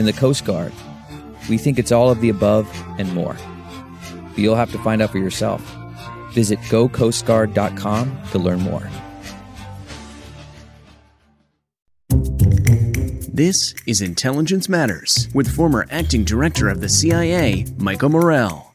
In the Coast Guard, we think it's all of the above and more. But you'll have to find out for yourself. Visit gocoastguard.com to learn more. This is Intelligence Matters with former acting director of the CIA, Michael Morell.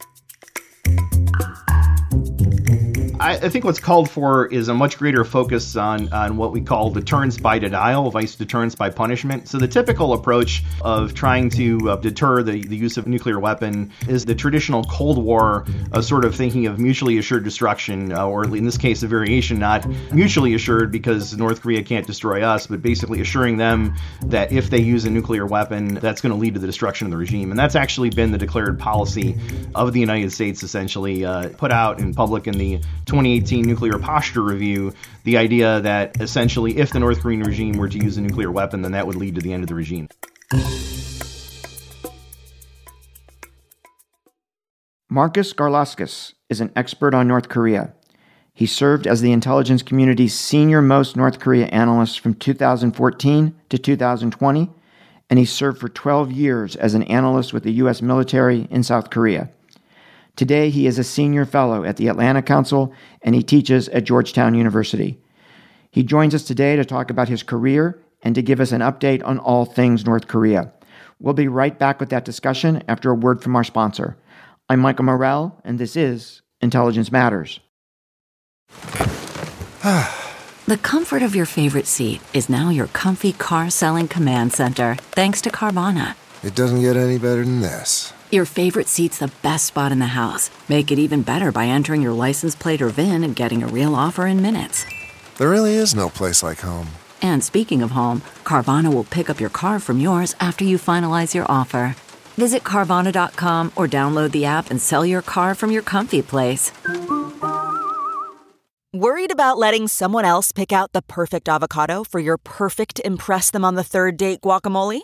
I, I, think what's called for is a much greater focus on, on what we call deterrence by denial, vice deterrence by punishment. So the typical approach of trying to uh, deter the, the use of nuclear weapon is the traditional Cold War uh, sort of thinking of mutually assured destruction, uh, or in this case, a variation, not mutually assured because North Korea can't destroy us, but basically assuring them that if they use a nuclear weapon, that's going to lead to the destruction of the regime. And that's actually been the declared policy of the United States, essentially uh, put out in public in the 2018 Nuclear Posture Review the idea that essentially, if the North Korean regime were to use a nuclear weapon, then that would lead to the end of the regime. Markus Garlauskas is an expert on North Korea. He served as the intelligence community's senior most North Korea analyst from 2014 to 2020, and he served for 12 years as an analyst with the U.S. military in South Korea. Today, he is a senior fellow at the Atlantic Council and he teaches at Georgetown University. He joins us today to talk about his career and to give us an update on all things North Korea. We'll be right back with that discussion after a word from our sponsor. I'm Michael Morell, and this is Intelligence Matters. the comfort of your favorite seat is now your comfy car selling command center, thanks to Carvana. It doesn't get any better than this. Your favorite seat's the best spot in the house. Make it even better by entering your license plate or VIN and getting a real offer in minutes. There really is no place like home. And speaking of home, Carvana will pick up your car from yours after you finalize your offer. Visit Carvana.com or download the app and sell your car from your comfy place. Worried about letting someone else pick out the perfect avocado for your perfect Impress Them on the Third Date guacamole?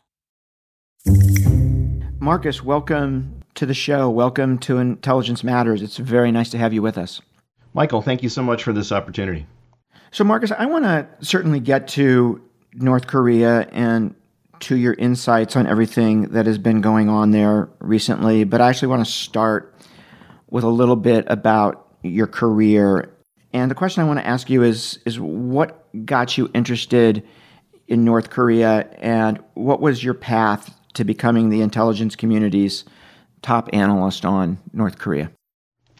Markus, welcome to the show. Welcome to Intelligence Matters. It's very nice to have you with us. Michael, thank you so much for this opportunity. So, Markus, I want to certainly get to North Korea and to your insights on everything that has been going on there recently, but I actually want to start with a little bit about your career. And the question I want to ask you is is what got you interested in North Korea and what was your path to becoming the intelligence community's top analyst on North Korea?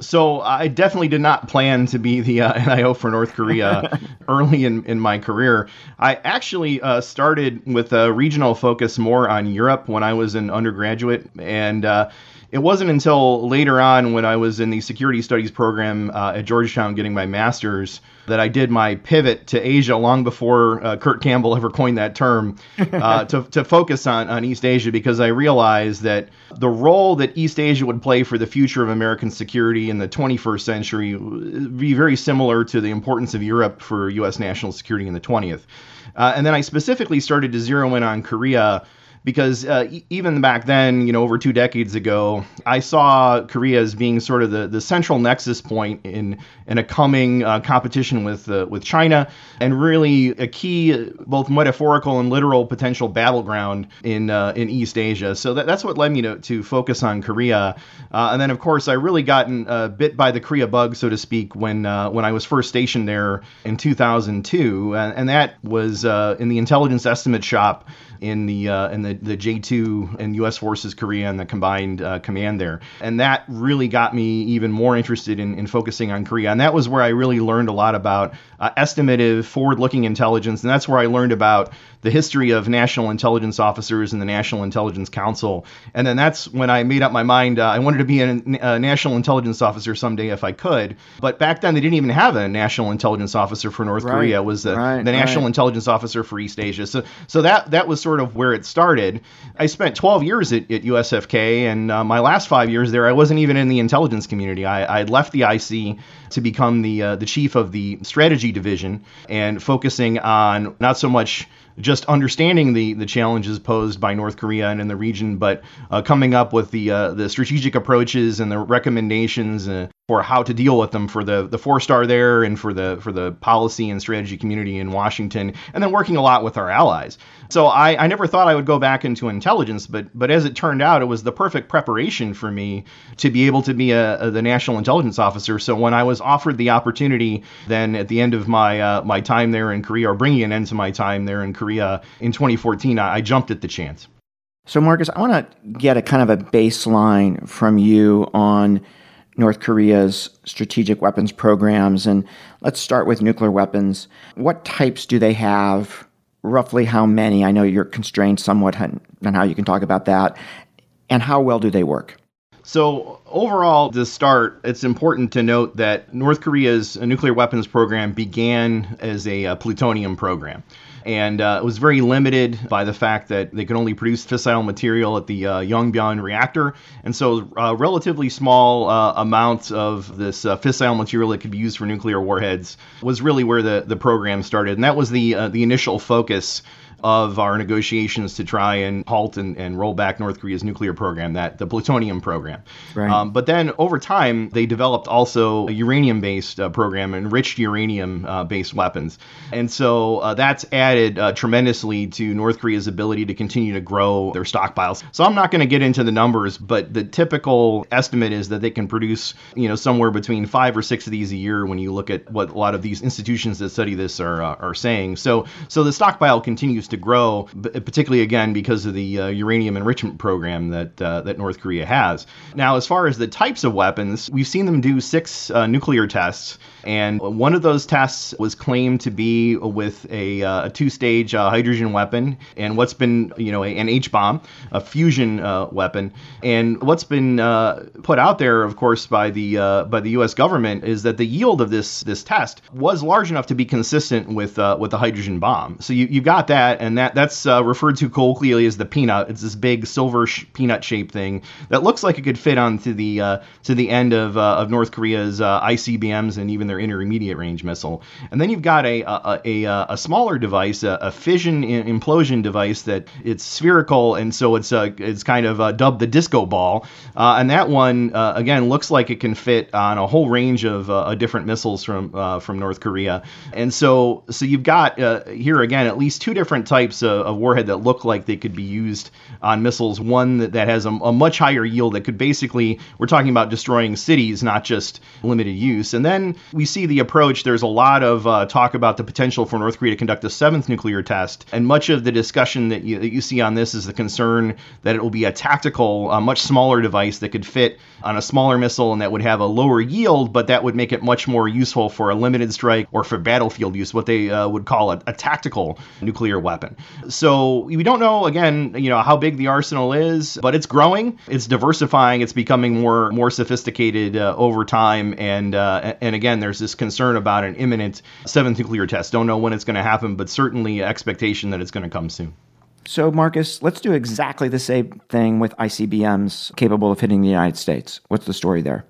So I definitely did not plan to be the uh, NIO for North Korea early in, in my career. I actually uh, started with a regional focus more on Europe when I was an undergraduate, and uh, it wasn't until later on when I was in the security studies program uh, at Georgetown getting my master's that I did my pivot to Asia long before uh, Kurt Campbell ever coined that term uh, to, to focus on, on East Asia because I realized that the role that East Asia would play for the future of American security in the 21st century would be very similar to the importance of Europe for U.S. national security in the 20th. Uh, and then I specifically started to zero in on Korea because uh, e- even back then, you know, over two decades ago, I saw Korea as being sort of the, the central nexus point in in a coming uh, competition with uh, with China, and really a key both metaphorical and literal potential battleground in uh, in East Asia. So that, that's what led me to, to focus on Korea, uh, and then of course I really gotten uh, bit by the Korea bug, so to speak, when when I was first stationed there in 2002, and, and that was in the intelligence estimate shop in the uh, in the, the J2 and U.S. Forces Korea and the combined uh, command there, and that really got me even more interested in, in focusing on Korea, and that was where I really learned a lot about uh, estimative, forward-looking intelligence, and that's where I learned about the history of national intelligence officers and the National Intelligence Council, and then that's when I made up my mind uh, I wanted to be a, a national intelligence officer someday if I could, but back then they didn't even have a national intelligence officer for North Right, Korea. It was the, right, the national right. intelligence officer for East Asia. So so that that was sort of where it started. I spent 12 years at, at USFK, and uh, my last five years there, I wasn't even in the intelligence community. I, I had left the IC to become the uh, the chief of the strategy division and focusing on not so much just understanding the, the challenges posed by North Korea and in the region, but uh, coming up with the uh, the strategic approaches and the recommendations uh, for how to deal with them for the the four star there and for the for the policy and strategy community in Washington, and then working a lot with our allies. So I, I never thought I would go back into intelligence, but but as it turned out, it was the perfect preparation for me to be able to be a, a the national intelligence officer. So when I was offered the opportunity, then at the end of my uh, my time there in Korea, or bringing an end to my time there in Korea in 2014, I, I jumped at the chance. So, Markus, I want to get a kind of a baseline from you on North Korea's strategic weapons programs. And let's start with nuclear weapons. What types do they have? Roughly how many? I know you're constrained somewhat on how you can talk about that. And how well do they work? So, overall, to start, it's important to note that North Korea's nuclear weapons program began as a, plutonium program. And uh, it was very limited by the fact that they could only produce fissile material at the uh, Yongbyon reactor. And so, uh, relatively small uh, amounts of this uh, fissile material that could be used for nuclear warheads was really where the, the program started. And that was the, uh, the initial focus of our negotiations to try and halt and, and roll back North Korea's nuclear program, that the plutonium program. Right. Um, but then over time, they developed also a uranium-based uh, program, enriched uranium-based weapons, and so uh, that's added uh, tremendously to North Korea's ability to continue to grow their stockpiles. So I'm not going to get into the numbers, but the typical estimate is that they can produce, you know, somewhere between five or six of these a year. When you look at what a lot of these institutions that study this are uh, are saying, so so the stockpile continues to grow, particularly again because of the uh, uranium enrichment program that uh, that North Korea has. Now, as far as the types of weapons, we've seen them do six uh, nuclear tests, and one of those tests was claimed to be with a, uh, a two-stage uh, hydrogen weapon, and what's been you know an H bomb, a fusion uh, weapon, and what's been uh, put out there, of course, by the uh, by the U.S. government is that the yield of this this test was large enough to be consistent with uh, with the hydrogen bomb. So you you got that, and that that's referred to colloquially as the peanut. It's this big silver sh- peanut shaped thing that looks like it could fit onto the to the end of of North Korea's ICBMs and even their intermediate range missile. And then you've got a a, a, a, a smaller device, a, a fission implosion device that it's spherical, and so it's uh, it's kind of uh, dubbed the disco ball. Uh, and that one uh, again looks like it can fit on a whole range of uh, different missiles from uh, from North Korea. And so so you've got uh, here again at least two different types of, of warhead that look like they could be used on missiles. One that, that has a, a much higher yield that could basically we're talking about destroying cities, not just limited use. And then we see the approach. There's a lot of uh, talk about the potential for North Korea to conduct a seventh nuclear test, and much of the discussion that you, that you see on this is the concern that it will be a tactical, a much smaller device that could fit on a smaller missile and that would have a lower yield, but that would make it much more useful for a limited strike or for battlefield use, what they uh, would call a, a tactical nuclear weapon. weapon. So we don't know again, you know, how big the arsenal is, but it's growing, it's diversifying, it's becoming more more sophisticated uh, over time, and uh, and again, there's this concern about an imminent seventh nuclear test. Don't know when it's going to happen, but certainly expectation that it's going to come soon. So, Markus, let's do exactly the same thing with ICBMs capable of hitting the United States. What's the story there?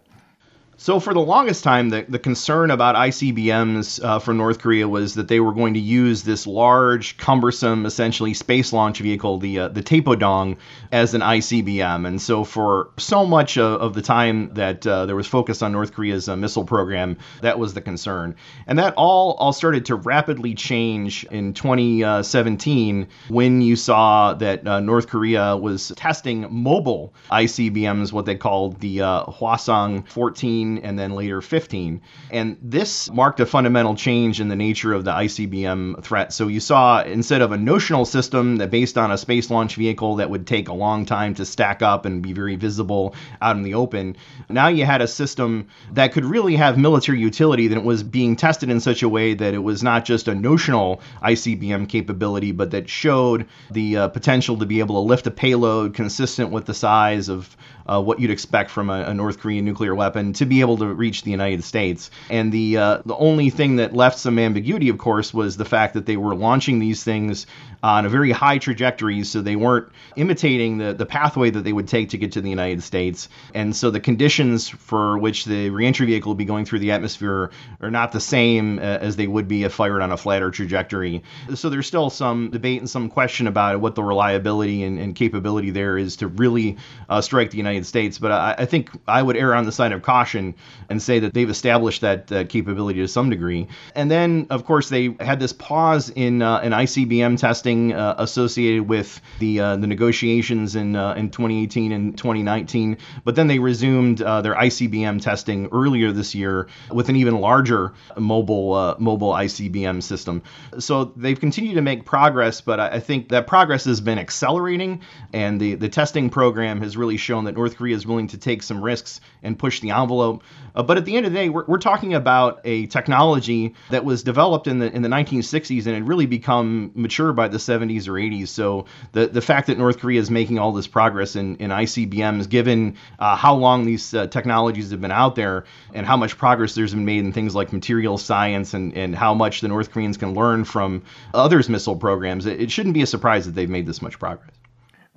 So for the longest time, the, the concern about ICBMs uh, from North Korea was that they were going to use this large, cumbersome, essentially space launch vehicle, the uh, the Taepodong, as an ICBM. And so for so much of, of the time that uh, there was focus on North Korea's uh, missile program, that was the concern. And that all all started to rapidly change in 2017 when you saw that uh, North Korea was testing mobile ICBMs, what they called the uh, Hwasong 14 and then later 15. And this marked a fundamental change in the nature of the ICBM threat. So you saw instead of a notional system that based on a space launch vehicle that would take a long time to stack up and be very visible out in the open, now you had a system that could really have military utility that it was being tested in such a way that it was not just a notional ICBM capability, but that showed the uh, potential to be able to lift a payload consistent with the size of uh, what you'd expect from a, a, North Korean nuclear weapon to be able to reach the United States. And the uh, the only thing that left some ambiguity, of course, was the fact that they were launching these things on a very high trajectory, so they weren't imitating the, the pathway that they would take to get to the United States. And so the conditions for which the reentry vehicle would be going through the atmosphere are not the same uh, as they would be if fired on a flatter trajectory. So there's still some debate and some question about what the reliability and, and capability there is to really uh, strike the United States. But I, I, think I would err on the side of caution and say that they've established that uh, capability to some degree. And then, of course, they had this pause in uh, an ICBM testing uh, associated with the uh, the negotiations in uh, in 2018 and 2019. But then they resumed uh, their ICBM testing earlier this year with an even larger mobile mobile ICBM system. So they've continued to make progress, but I, I think that progress has been accelerating, and the the testing program has really shown that North Korea is willing to take some risks and push the envelope. Uh, but at the end of the day, we're, we're talking about a technology that was developed in the in the 1960s and had really become mature by the 70s or 80s. So the the fact that North Korea is making all this progress in, in ICBMs, given uh, how long these uh, technologies have been out there and how much progress there's been made in things like material science and, and how much the North Koreans can learn from others' missile programs, it, it shouldn't be a surprise that they've made this much progress.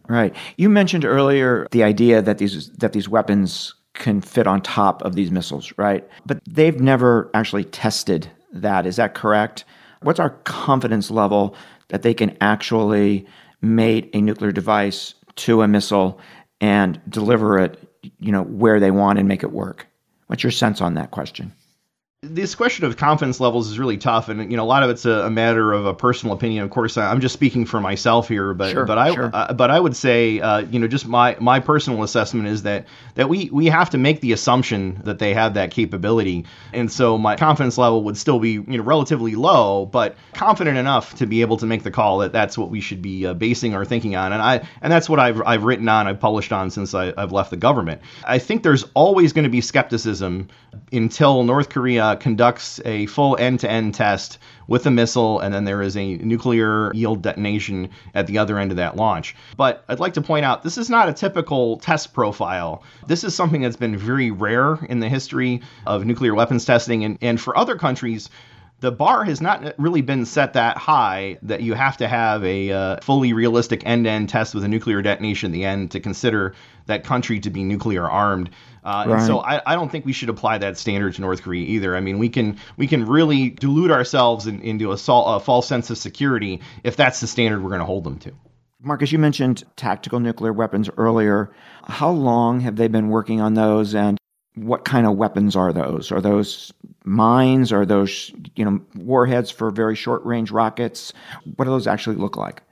Right. You mentioned earlier the idea that these that these weapons can fit on top of these missiles, right? But they've never actually tested that. Is that correct? What's our confidence level that they can actually mate a nuclear device to a missile and deliver it, you know, where they want and make it work. What's your sense on that question? This question of confidence levels is really tough, and you know a lot of it's a, a matter of a personal opinion. Of course, I'm just speaking for myself here, but sure, but I sure. uh, but I would say uh, you know just my my personal assessment is that that we we have to make the assumption that they have that capability, and so my confidence level would still be you know relatively low, but confident enough to be able to make the call that that's what we should be uh, basing our thinking on, and I and that's what I've I've written on, I've published on since I, I've left the government. I think there's always going to be skepticism until North Korea conducts a full end to end test with a missile, and then there is a nuclear yield detonation at the other end of that launch. But I'd like to point out this is not a typical test profile. This is something that's been very rare in the history of nuclear weapons testing, and, and for other countries, the bar has not really been set that high that you have to have a uh, fully realistic end-to-end test with a nuclear detonation at the end to consider that country to be nuclear armed. Uh, right. And so I, I, don't think we should apply that standard to North Korea either. I mean, we can we can really delude ourselves in, into a, a false sense of security if that's the standard we're going to hold them to. Markus, you mentioned tactical nuclear weapons earlier. How long have they been working on those, and what kind of weapons are those? Are those mines? Are those you know warheads for very short range rockets? What do those actually look like?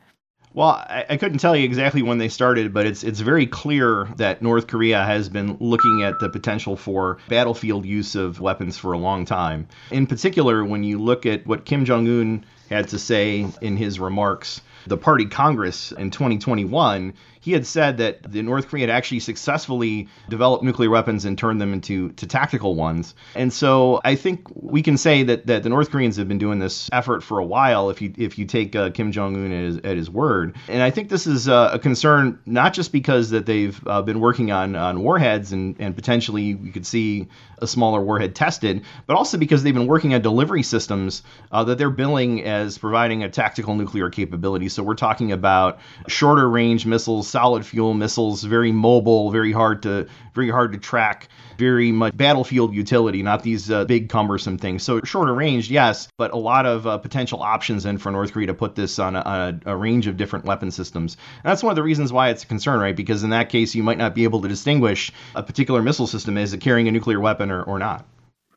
Well, I, I, couldn't tell you exactly when they started, but it's it's very clear that North Korea has been looking at the potential for battlefield use of weapons for a long time. In particular, when you look at what Kim Jong Un had to say in his remarks the party Congress in 2021, he had said that the North Korea had actually successfully developed nuclear weapons and turned them into to tactical ones. And so I think we can say that, that the North Koreans have been doing this effort for a while if you if you take uh, Kim Jong Un at his, at his word. And I think this is uh, a concern not just because that they've uh, been working on on warheads and and potentially we could see a smaller warhead tested, but also because they've been working on delivery systems uh, that they're billing as providing a tactical nuclear capability. So we're talking about shorter range missiles solid fuel missiles, very mobile, very hard to very hard to track, very much battlefield utility, not these uh, big cumbersome things. So shorter range, yes, but a lot of uh, potential options in for North Korea to put this on a, a, a, range of different weapon systems. And that's one of the reasons why it's a concern, right? Because in that case, you might not be able to distinguish a particular missile system as carrying a nuclear weapon or, or not.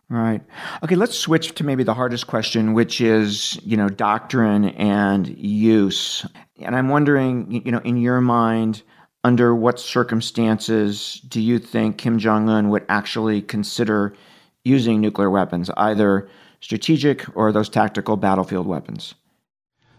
Right. Okay, let's switch to maybe the hardest question, which is, you know, doctrine and use. And I'm wondering, you know, in your mind, under what circumstances do you think Kim Jong un would actually consider using nuclear weapons, either strategic or those tactical battlefield weapons?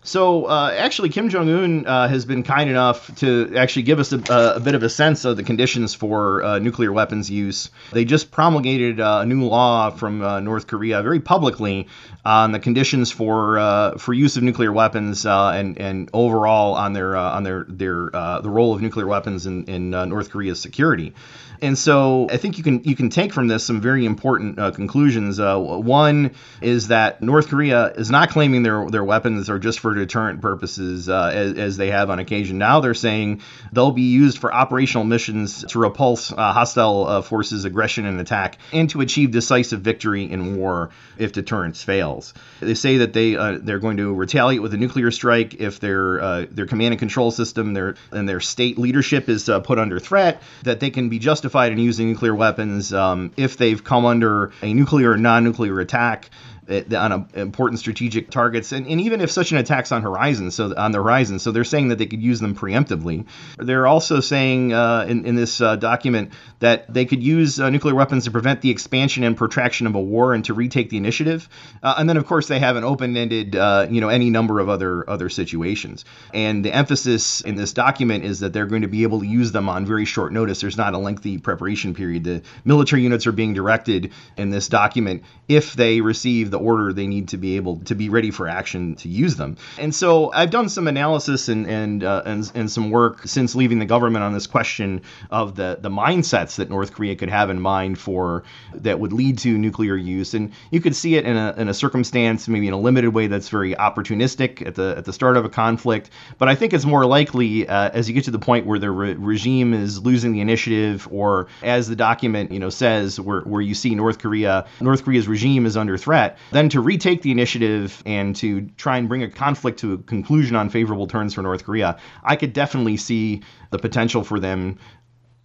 So uh, actually, Kim Jong Un uh, has been kind enough to actually give us a, a, bit of a sense of the conditions for uh, nuclear weapons use. They just promulgated uh, a new law from uh, North Korea very publicly on the conditions for uh, for use of nuclear weapons and and overall on their on their their the role of nuclear weapons in in North Korea's security. And so I think you can you can take from this some very important uh, conclusions. Uh, one is that North Korea is not claiming their their weapons are just for deterrent purposes, uh, as, as, they have on occasion. Now they're saying they'll be used for operational missions to repulse uh, hostile uh, forces' aggression and attack, and to achieve decisive victory in war if deterrence fails. They say that they uh, they're going to retaliate with a nuclear strike if their their command and control system, their and their state leadership is put under threat. That they can be justified justified in using nuclear weapons um, if they've come under a nuclear or non-nuclear attack on a, important strategic targets, and, and even if such an attack's on horizon, so on the horizon, so they're saying that they could use them preemptively. They're also saying uh, in, in this uh, document that they could use uh, nuclear weapons to prevent the expansion and protraction of a war and to retake the initiative. Uh, and then, of course, they have an open-ended, uh, you know, any number of other other situations. And the emphasis in this document is that they're going to be able to use them on very short notice. There's not a lengthy preparation period. The military units are being directed in this document if they receive the order they need to be able to be ready for action to use them. And so I've done some analysis and and uh, and, and some work since leaving the government on this question of the the mindsets that North Korea could have in mind for that would lead to nuclear use. And you could see it in a in a circumstance, maybe in a limited way, that's very opportunistic at the at the start of a conflict. But I think it's more likely uh, as you get to the point where the re- regime is losing the initiative, or as the document you know says, where where you see North Korea North Korea's regime is under threat then to retake the initiative and to try and bring a conflict to a conclusion on favorable terms for North Korea, I could definitely see the potential for them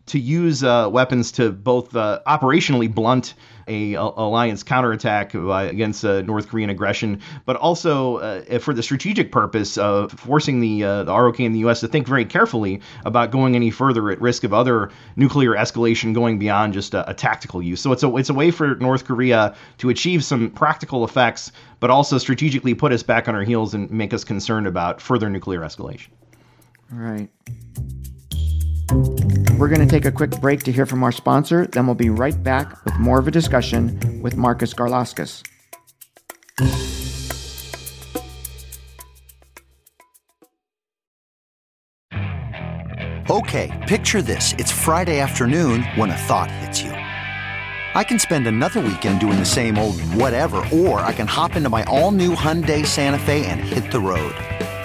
to use uh, weapons to both uh, operationally blunt a, a alliance counterattack uh, against uh, North Korean aggression, but also uh, for the strategic purpose of forcing the, uh, the ROK and the U.S. to think very carefully about going any further at risk of other nuclear escalation going beyond just a, a tactical use. So it's a it's a way for North Korea to achieve some practical effects, but also strategically put us back on our heels and make us concerned about further nuclear escalation. All right. We're going to take a quick break to hear from our sponsor, then we'll be right back with more of a discussion with Markus Garlauskas. Okay, picture this. It's Friday afternoon when a thought hits you. I can spend another weekend doing the same old whatever, or I can hop into my all new Hyundai Santa Fe and hit the road.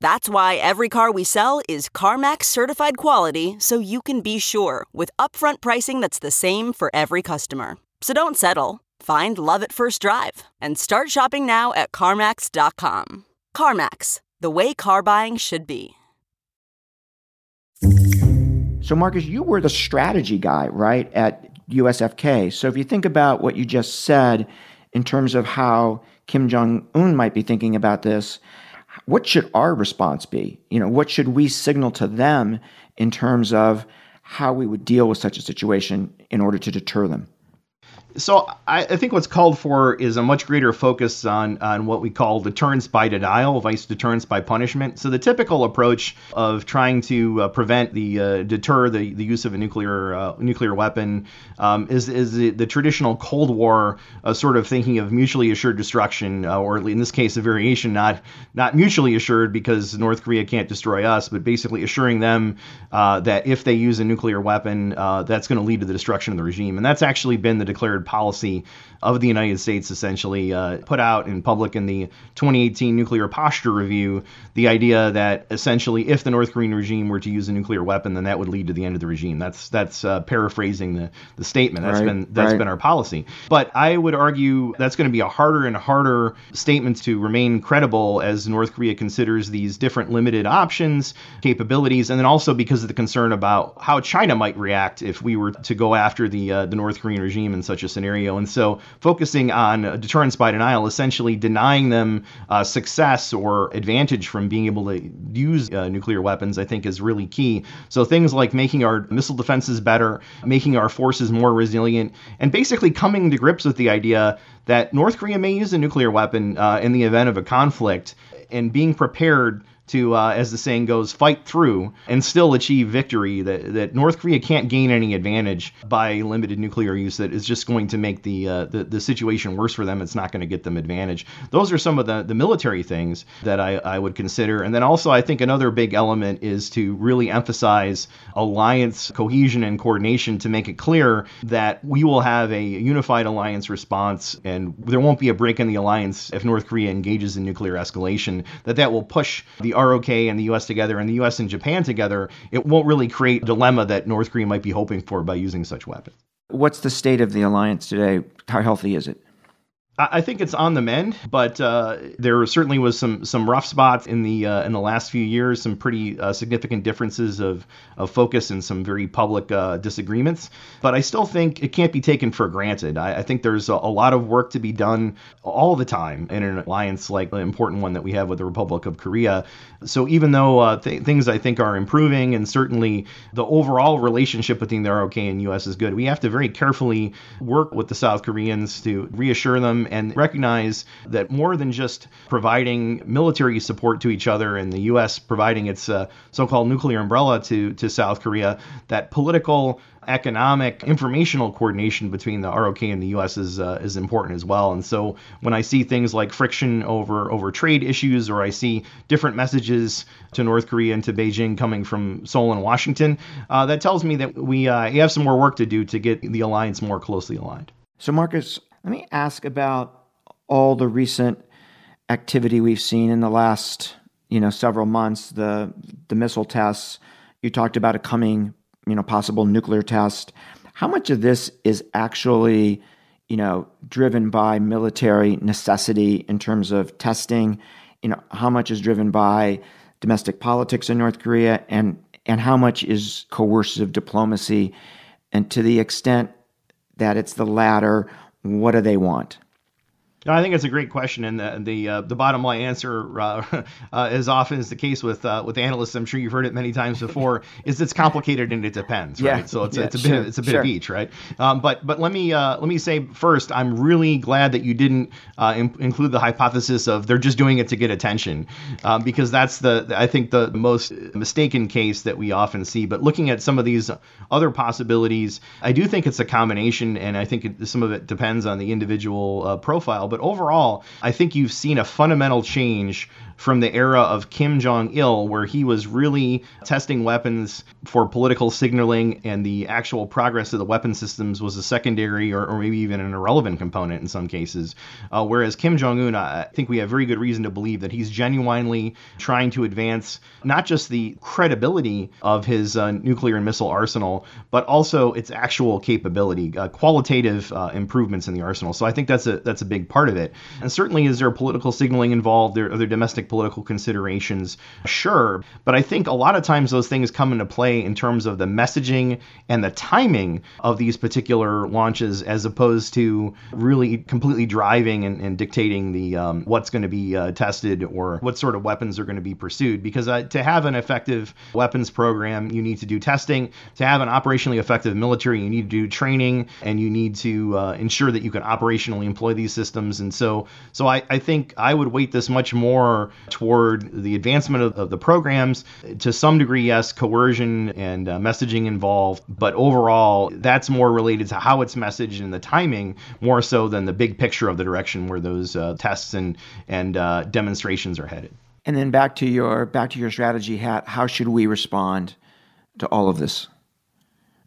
That's why every car we sell is CarMax certified quality so you can be sure with upfront pricing that's the same for every customer. So don't settle. Find love at first drive and start shopping now at CarMax.com. CarMax, the way car buying should be. So, Markus, you were the strategy guy, right, at USFK. So, if you think about what you just said in terms of how Kim Jong un might be thinking about this, what should our response be? You know, what should we signal to them in terms of how we would deal with such a situation in order to deter them? So I, I, think what's called for is a much greater focus on on what we call deterrence by denial, vice deterrence by punishment. So the typical approach of trying to uh, prevent the uh, deter the, the use of a nuclear uh, nuclear weapon um, is is the, the, traditional Cold War uh, sort of thinking of mutually assured destruction, uh, or in this case, a variation not not mutually assured because North Korea can't destroy us, but basically assuring them uh, that if they use a nuclear weapon, that's going to lead to the destruction of the regime, and that's actually been the declared policy of the United States, essentially uh, put out in public in the 2018 Nuclear Posture Review the idea that essentially, if the North Korean regime were to use a nuclear weapon, then that would lead to the end of the regime. That's that's uh, paraphrasing the, the statement. That's right, been that's right. been our policy. But I would argue that's going to be a harder and harder statement to remain credible as North Korea considers these different limited options, capabilities, and then also because of the concern about how China might react if we were to go after the uh, the North Korean regime in such a scenario. And so focusing on deterrence by denial, essentially denying them uh, success or advantage from being able to use uh, nuclear weapons, I think is really key. So things like making our missile defenses better, making our forces more resilient, and basically coming to grips with the idea that North Korea may use a nuclear weapon uh, in the event of a conflict and being prepared to, uh, as the saying goes, fight through and still achieve victory. That, that North Korea can't gain any advantage by limited nuclear use. That is just going to make the, uh, the, the situation worse for them. It's not going to get them advantage. Those are some of the, the military things that I, I would consider. And then also, I think another big element is to really emphasize alliance cohesion and coordination to make it clear that we will have a unified alliance response and there won't be a break in the alliance if North Korea engages in nuclear escalation. That that will push the ROK and the US together and the US and Japan together, it won't really create a dilemma that North Korea might be hoping for by using such weapons. What's the state of the alliance today? How healthy is it? I think it's on the mend, but uh, there certainly was some some rough spots in the uh, in the last few years. Some pretty uh, significant differences of of focus and some very public uh, disagreements. But I still think it can't be taken for granted. I, I think there's a, a, lot of work to be done all the time in an alliance like the important one that we have with the Republic of Korea. So even though uh, th- things I think are improving and certainly the overall relationship between the ROK and U.S. is good, we have to very carefully work with the South Koreans to reassure them and recognize that more than just providing military support to each other and the U.S. providing its uh, so-called nuclear umbrella to to South Korea, that political economic informational coordination between the ROK and the US is uh, is important as well. And so when I see things like friction over over trade issues or I see different messages to North Korea and to Beijing coming from Seoul and Washington, uh, that tells me that we uh, have some more work to do to get the alliance more closely aligned. So Markus, let me ask about all the recent activity we've seen in the last, you know, several months. The the missile tests. You talked about a coming, you know, possible nuclear test. How much of this is actually, you know, driven by military necessity in terms of testing? You know, how much is driven by domestic politics in North Korea, and and how much is coercive diplomacy? And to the extent that it's the latter, what do they want? No, I think it's a great question, and the the, uh, the bottom line answer, uh, uh, as often is the case with uh, with analysts, I'm sure you've heard it many times before, is it's complicated and it depends, right? Yeah. So it's, yeah, it's a bit of, it's a bit sure. of each, right? Um, but but let me uh, let me say first, I'm really glad that you didn't uh, in- include the hypothesis of they're just doing it to get attention, um, because that's the I think the most mistaken case that we often see. But looking at some of these other possibilities, I do think it's a combination, and I think it, some of it depends on the individual profile. But but overall, I think you've seen a fundamental change from the era of Kim Jong il, where he was really testing weapons for political signaling, and the actual progress of the weapon systems was a secondary or, or maybe even an irrelevant component in some cases. Uh, whereas Kim Jong un, I think we have very good reason to believe that he's genuinely trying to advance not just the credibility of his uh, nuclear and missile arsenal, but also its actual capability, uh, qualitative uh, improvements in the arsenal. So I think that's a that's a big part part of it. And certainly, is there political signaling involved? There are there domestic political considerations? Sure. But I think a lot of times those things come into play in terms of the messaging and the timing of these particular launches as opposed to really completely driving and, and dictating the um, what's going to be uh, tested or what sort of weapons are going to be pursued. Because uh, to have an effective weapons program, you need to do testing. To have an operationally effective military, you need to do training and you need to uh, ensure that you can operationally employ these systems. And so, so I, I think I would weight this much more toward the advancement of, of the programs. To some degree, yes, coercion and uh, messaging involved, but overall, that's more related to how it's messaged and the timing more so than the big picture of the direction where those uh, tests and and uh, demonstrations are headed. And then back to your back to your strategy hat. How should we respond to all of this,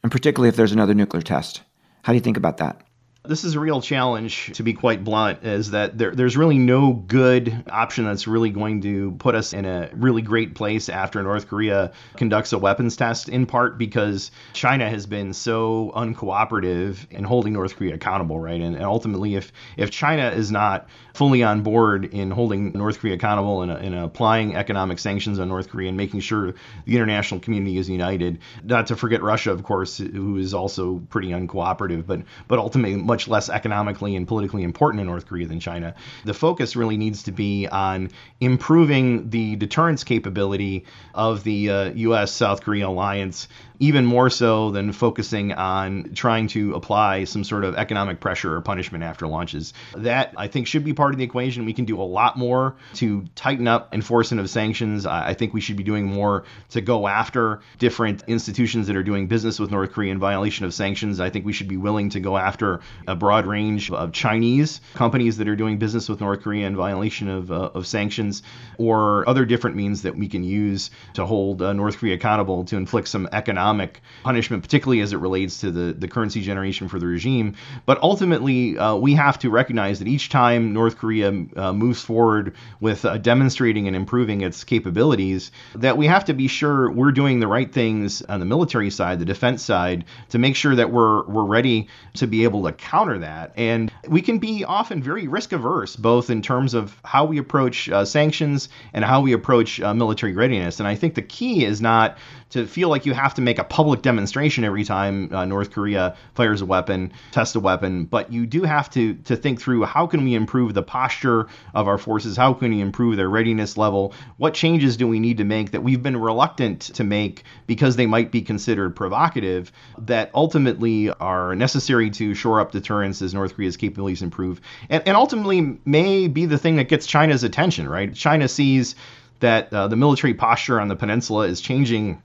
and particularly if there's another nuclear test? How do you think about that? This is a real challenge, to be quite blunt, is that there, there's really no good option that's really going to put us in a really great place after North Korea conducts a weapons test, in part because China has been so uncooperative in holding North Korea accountable, right? And, and ultimately, if, if China is not fully on board in holding North Korea accountable and, and applying economic sanctions on North Korea and making sure the international community is united, not to forget Russia, of course, who is also pretty uncooperative, but, but ultimately, much less economically and politically important in North Korea than China. The focus really needs to be on improving the deterrence capability of the uh, U.S. South Korea alliance even more so than focusing on trying to apply some sort of economic pressure or punishment after launches. That I think should be part of the equation. We can do a lot more to tighten up enforcement of sanctions. I think we should be doing more to go after different institutions that are doing business with North Korea in violation of sanctions. I think we should be willing to go after a broad range of Chinese companies that are doing business with North Korea in violation of, uh, of sanctions or other different means that we can use to hold uh, North Korea accountable to inflict some economic economic punishment, particularly as it relates to the, the currency generation for the regime. But ultimately, uh, we have to recognize that each time North Korea uh, moves forward with uh, demonstrating and improving its capabilities, that we have to be sure we're doing the right things on the military side, the defense side, to make sure that we're we're ready to be able to counter that. And we can be often very risk averse, both in terms of how we approach uh, sanctions and how we approach uh, military readiness. And I think the key is not to feel like you have to make a public demonstration every time uh, North Korea fires a weapon, test a weapon, but you do have to to think through how can we improve the posture of our forces, how can we improve their readiness level, what changes do we need to make that we've been reluctant to make because they might be considered provocative, that ultimately are necessary to shore up deterrence as North Korea's capabilities improve, and, and ultimately may be the thing that gets China's attention, right? China sees that uh, the military posture on the peninsula is changing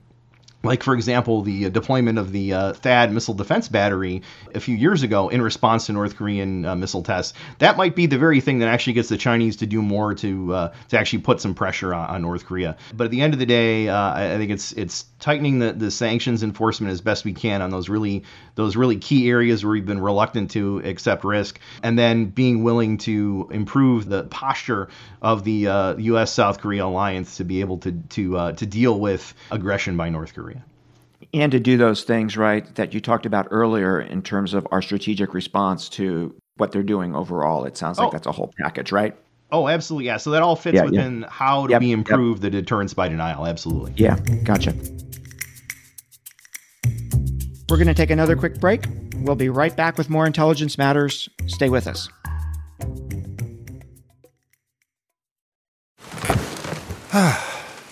like for example the uh, deployment of the uh, THAAD missile defense battery a few years ago in response to North Korean uh, missile tests. That might be the very thing that actually gets the Chinese to do more to uh, to actually put some pressure on, on, North Korea. But at the end of the day, uh, I, I, think it's it's tightening the, the sanctions enforcement as best we can on those really those really key areas where we've been reluctant to accept risk, and then being willing to improve the posture of the U.S. Uh, South Korea alliance to be able to to to deal with aggression by North Korea and to do those things right that you talked about earlier in terms of our strategic response to what they're doing overall. It sounds like oh. that's a whole package, right? Oh, absolutely. Yeah. So that all fits yeah, within yeah. how do yep, we improve yep. the deterrence by denial? Absolutely. Yeah. Gotcha. We're going to take another quick break. We'll be right back with more Intelligence Matters. Stay with us.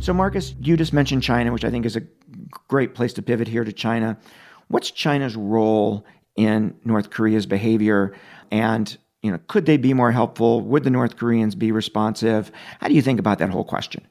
So, Markus, you just mentioned China, which I think is a great place to pivot here to China. What's China's role in North Korea's behavior? And you know, could they be more helpful? Would the North Koreans be responsive? How do you think about that whole question?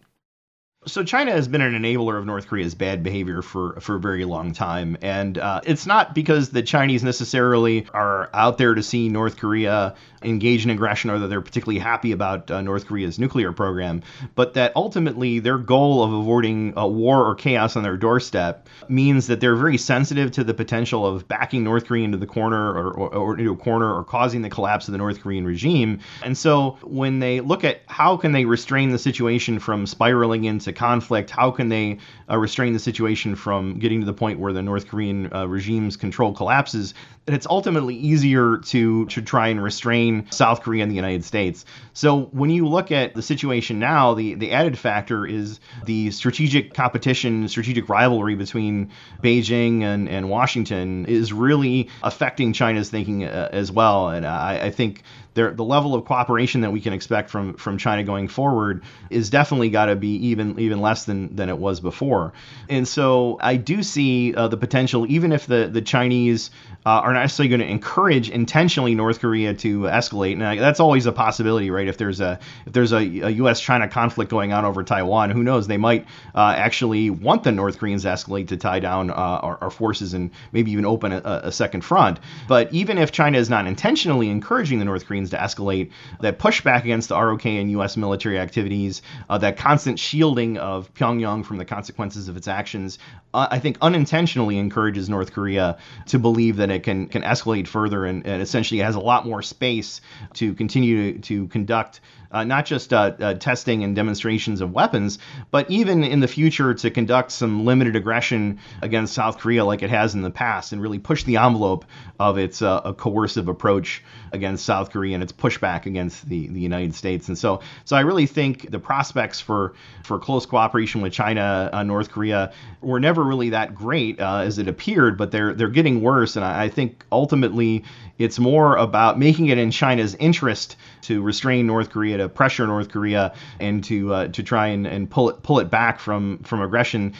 So China has been an enabler of North Korea's bad behavior for for a very long time, and uh, it's not because the Chinese necessarily are out there to see North Korea engage in aggression or that they're particularly happy about uh, North Korea's nuclear program, but that ultimately their goal of avoiding a war or chaos on their doorstep means that they're very sensitive to the potential of backing North Korea into the corner or, or, or into a corner or causing the collapse of the North Korean regime. And so when they look at how can they restrain the situation from spiraling into conflict, how can they uh, restrain the situation from getting to the point where the North Korean uh, regime's control collapses, that it's ultimately easier to to try and restrain South Korea and the United States. So when you look at the situation now, the the added factor is the strategic competition, strategic rivalry between Beijing and, and Washington is really affecting China's thinking uh, as well. And I, I think there, the level of cooperation that we can expect from from China going forward is definitely got to be even even less than than it was before. And so I do see uh, the potential, even if the the Chinese uh, are not necessarily going to encourage intentionally North Korea to escalate. And that's always a possibility, right? If there's a if there's a, a U.S.-China conflict going on over Taiwan, who knows? They might uh, actually want the North Koreans to escalate to tie down uh, our, our, forces and maybe even open a, a, second front. But even if China is not intentionally encouraging the North Koreans to escalate, that pushback against the ROK and U.S. military activities, uh, that constant shielding of Pyongyang from the consequences of its actions, uh, I think unintentionally encourages North Korea to believe that it can can escalate further and, and essentially has a lot more space to continue to, to conduct uh, not just uh, uh, testing and demonstrations of weapons, but even in the future to conduct some limited aggression against South Korea like it has in the past and really push the envelope of its uh, coercive approach against South Korea and its pushback against the, the United States. And so, so I really think the prospects for, for close cooperation with China, uh, North Korea, were never really that great uh, as it appeared, but they're they're getting worse. And I, I think ultimately it's more about making it in China's interest to restrain North Korea, to pressure North Korea, and to uh, to try and, and pull it pull it back from from aggression,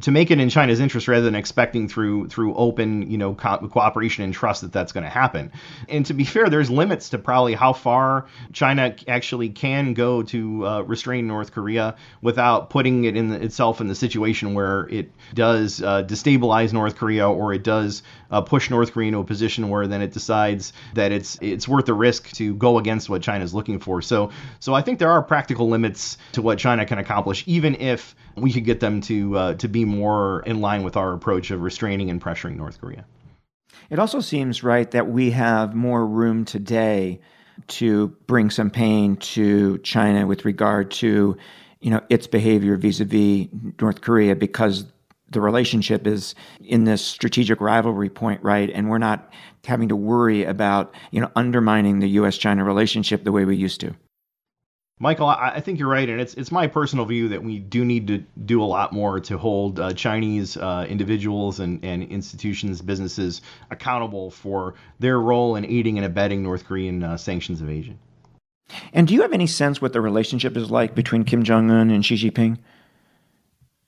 to make it in China's interest rather than expecting through through open you know co- cooperation and trust that that's going to happen. And to be fair, there's limits to probably how far China actually can go to uh, restrain North Korea without putting it in the, itself in the situation where it does uh, destabilize North Korea or it does uh, push North Korea into a position where then it decides that it's it's worth the risk to go against what China is looking for. So so I think there are practical limits to what China can accomplish, even if we could get them to uh, to be more in line with our approach of restraining and pressuring North Korea. It also seems right that we have more room today to bring some pain to China with regard to you know its behavior vis-a-vis North Korea because the relationship is in this strategic rivalry point, right? And we're not having to worry about, you know, undermining the U.S. China relationship the way we used to. Michael, I, think you're right, and it's it's my personal view that we do need to do a lot more to hold uh, Chinese uh, individuals and, and institutions, businesses accountable for their role in aiding and abetting North Korean uh, sanctions evasion. And do you have any sense what the relationship is like between Kim Jong Un and Xi Jinping?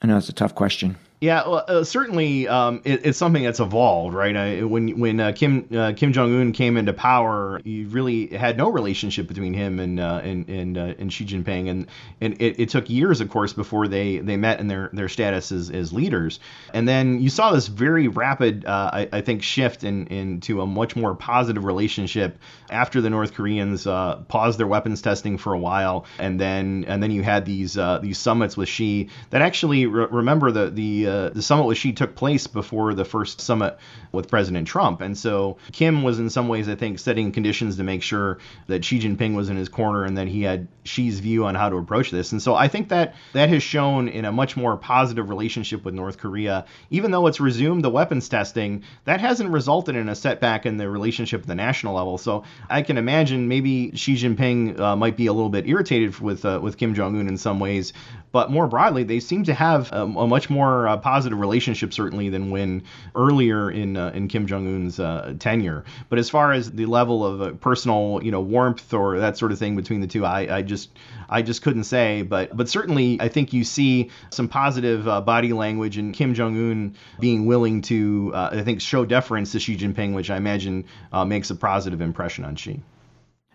I know it's a tough question. Yeah, well, uh, certainly um, it, it's something that's evolved, right? I, when when uh, Kim uh, Kim Jong Un came into power, you really had no relationship between him and uh, and and, uh, and Xi Jinping, and and it, it, took years, of course, before they, they met in their their status as, as leaders, and then you saw this very rapid, uh, I, I, think, shift in into a much more positive relationship after the North Koreans paused their weapons testing for a while, and then and then you had these these summits with Xi that actually re- remember the the uh, the summit with Xi took place before the first summit with President Trump, and so Kim was in some ways, I think, setting conditions to make sure that Xi Jinping was in his corner and that he had Xi's view on how to approach this. And so I think that that has shown in a much more positive relationship with North Korea, even though it's resumed the weapons testing, that hasn't resulted in a setback in the relationship at the national level. So I can imagine maybe Xi Jinping uh, might be a little bit irritated with uh, with Kim Jong Un in some ways, but more broadly, they seem to have a, a much more positive relationship certainly than when earlier in uh, in Kim Jong Un's uh, tenure. But as far as the level of uh, personal you know warmth or that sort of thing between the two, I, I just I just couldn't say. But but certainly I think you see some positive uh, body language and Kim Jong Un being willing to I think show deference to Xi Jinping, which I imagine makes a positive impression on Xi.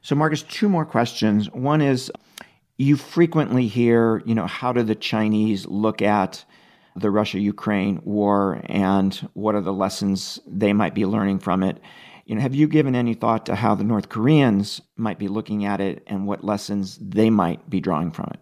So Markus, two more questions. One is you frequently hear, you know, how do the Chinese look at the Russia Ukraine war and what are the lessons they might be learning from it? You know, have you given any thought to how the North Koreans might be looking at it and what lessons they might be drawing from it?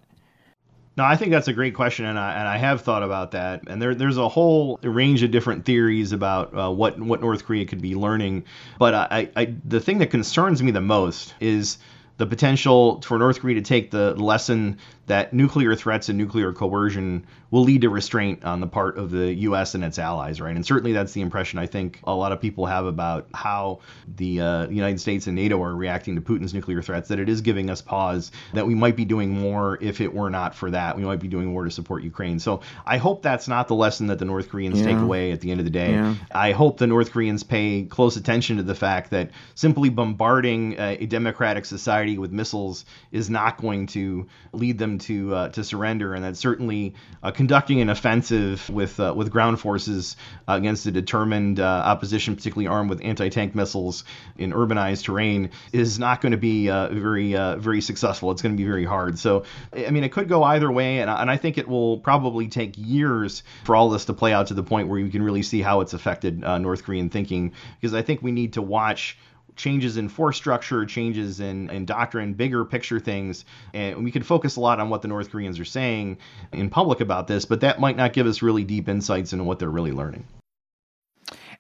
No, I think that's a great question, and I, and I have thought about that. And there, there's a whole range of different theories about uh, what what North Korea could be learning. But I, I, the thing that concerns me the most is the potential for North Korea to take the lesson that nuclear threats and nuclear coercion will lead to restraint on the part of the U.S. and its allies, right? And certainly that's the impression I think a lot of people have about how the, uh, United States and NATO are reacting to Putin's nuclear threats, that it is giving us pause, that we might be doing more if it were not for that. We might be doing more to support Ukraine. So I hope that's not the lesson that the North Koreans yeah. take away at the end of the day. Yeah. I hope the North Koreans pay close attention to the fact that simply bombarding a democratic society with missiles is not going to lead them to uh, to surrender, and that certainly uh, conducting an offensive with uh, with ground forces against a determined uh, opposition, particularly armed with anti-tank missiles in urbanized terrain, is not going to be uh, very uh, very successful. It's going to be very hard. So, I mean, it could go either way, and, and I think it will probably take years for all this to play out to the point where you can really see how it's affected North Korean thinking, because I think we need to watch changes in force structure, changes in, in doctrine, bigger picture things. And we could focus a lot on what the North Koreans are saying in public about this, but that might not give us really deep insights into what they're really learning.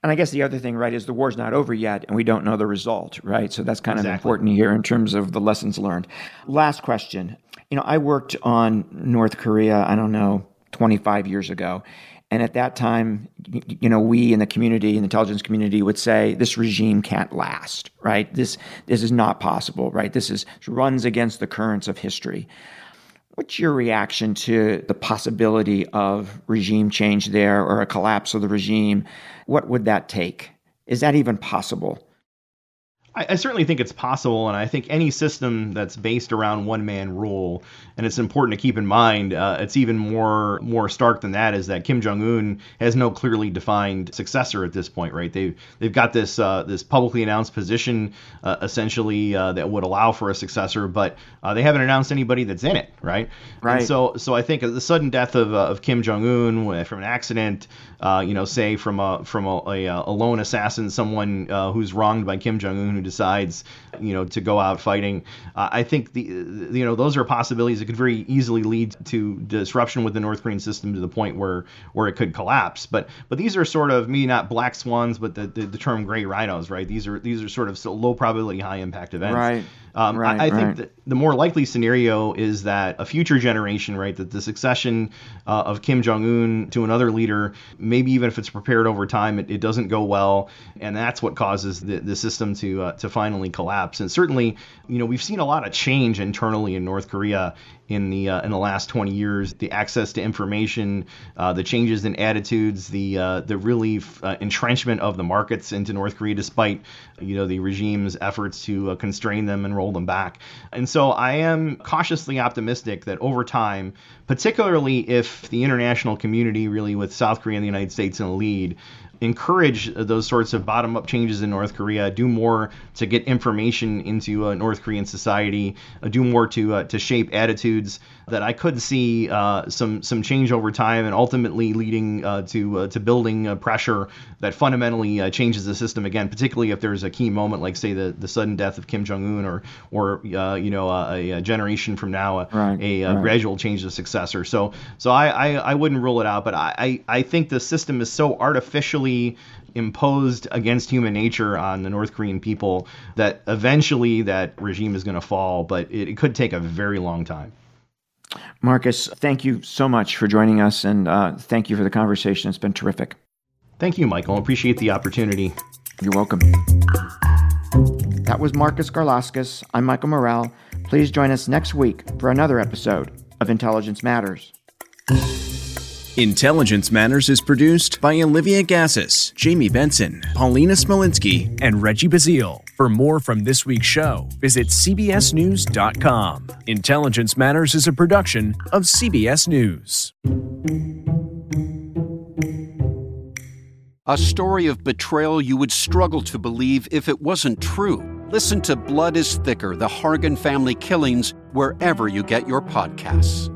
And I guess the other thing, right, is the war's not over yet and we don't know the result, right? So that's kind exactly. of important here in terms of the lessons learned. Last question. You know, I worked on North Korea, I don't know, 25 years ago. And at that time, you know, we in the community, in the intelligence community, would say this regime can't last, right? This this is not possible, right? This is runs against the currents of history. What's your reaction to the possibility of regime change there or a collapse of the regime? What would that take? Is that even possible? I, I, certainly think it's possible, and I think any system that's based around one man rule, and it's important to keep in mind, uh, it's even more more stark than that is that Kim Jong Un has no clearly defined successor at this point, right? They've they've got this uh, this publicly announced position uh, essentially uh, that would allow for a successor, but uh, they haven't announced anybody that's in it, right? Right. And so so I think the sudden death of, uh, of Kim Jong Un from an accident, you know, say from a from a, a, a lone assassin, someone who's wronged by Kim Jong Un who decides, you know, to go out fighting. Uh, I think the you know those are possibilities that could very easily lead to disruption with the North Korean system to the point where where it could collapse. But but these are sort of maybe not black swans, but the, the, the term gray rhinos, right? These are these are sort of low probability, high impact events. Right. Um, right, I, I think right. the more likely scenario is that a future generation, right, that the succession uh, of Kim Jong Un to another leader, maybe even if it's prepared over time, it, it doesn't go well, and that's what causes the, the system to uh, to finally collapse. And certainly, you know, we've seen a lot of change internally in North Korea in the uh, in the last 20 years. The access to information, uh, the changes in attitudes, the uh, the really uh, entrenchment of the markets into North Korea, despite you know the regime's efforts to uh, constrain them and roll them back. And so I am cautiously optimistic that over time, particularly if the international community, really with South Korea and the United States in the lead, encourage those sorts of bottom up changes in North Korea, do more to get information into uh, North Korean society, uh, do more to uh, to shape attitudes that I could see uh, some some change over time and ultimately leading uh, to uh, to building pressure that fundamentally changes the system again, particularly if there's a key moment like say the, the sudden death of Kim Jong Un or or you know a, a, generation from now right, a, a right. gradual change of successor. So so I, I, I wouldn't rule it out, but I, I think the system is so artificially imposed against human nature on the North Korean people that eventually that regime is going to fall, but it, it, could take a very long time. Markus, thank you so much for joining us and uh, thank you for the conversation. It's been terrific. Thank you, Michael. Appreciate the opportunity. You're welcome. That was Markus Garlauskas. I'm Michael Morell. Please join us next week for another episode of Intelligence Matters. Intelligence Matters is produced by Olivia Gazis, Jamie Benson, Paulina Smolinski, and Reggie Bazile. For more from this week's show, visit CBSNews.com. Intelligence Matters is a production of CBS News. A story of betrayal you would struggle to believe if it wasn't true. Listen to Blood is Thicker The Hargan Family Killings wherever you get your podcasts.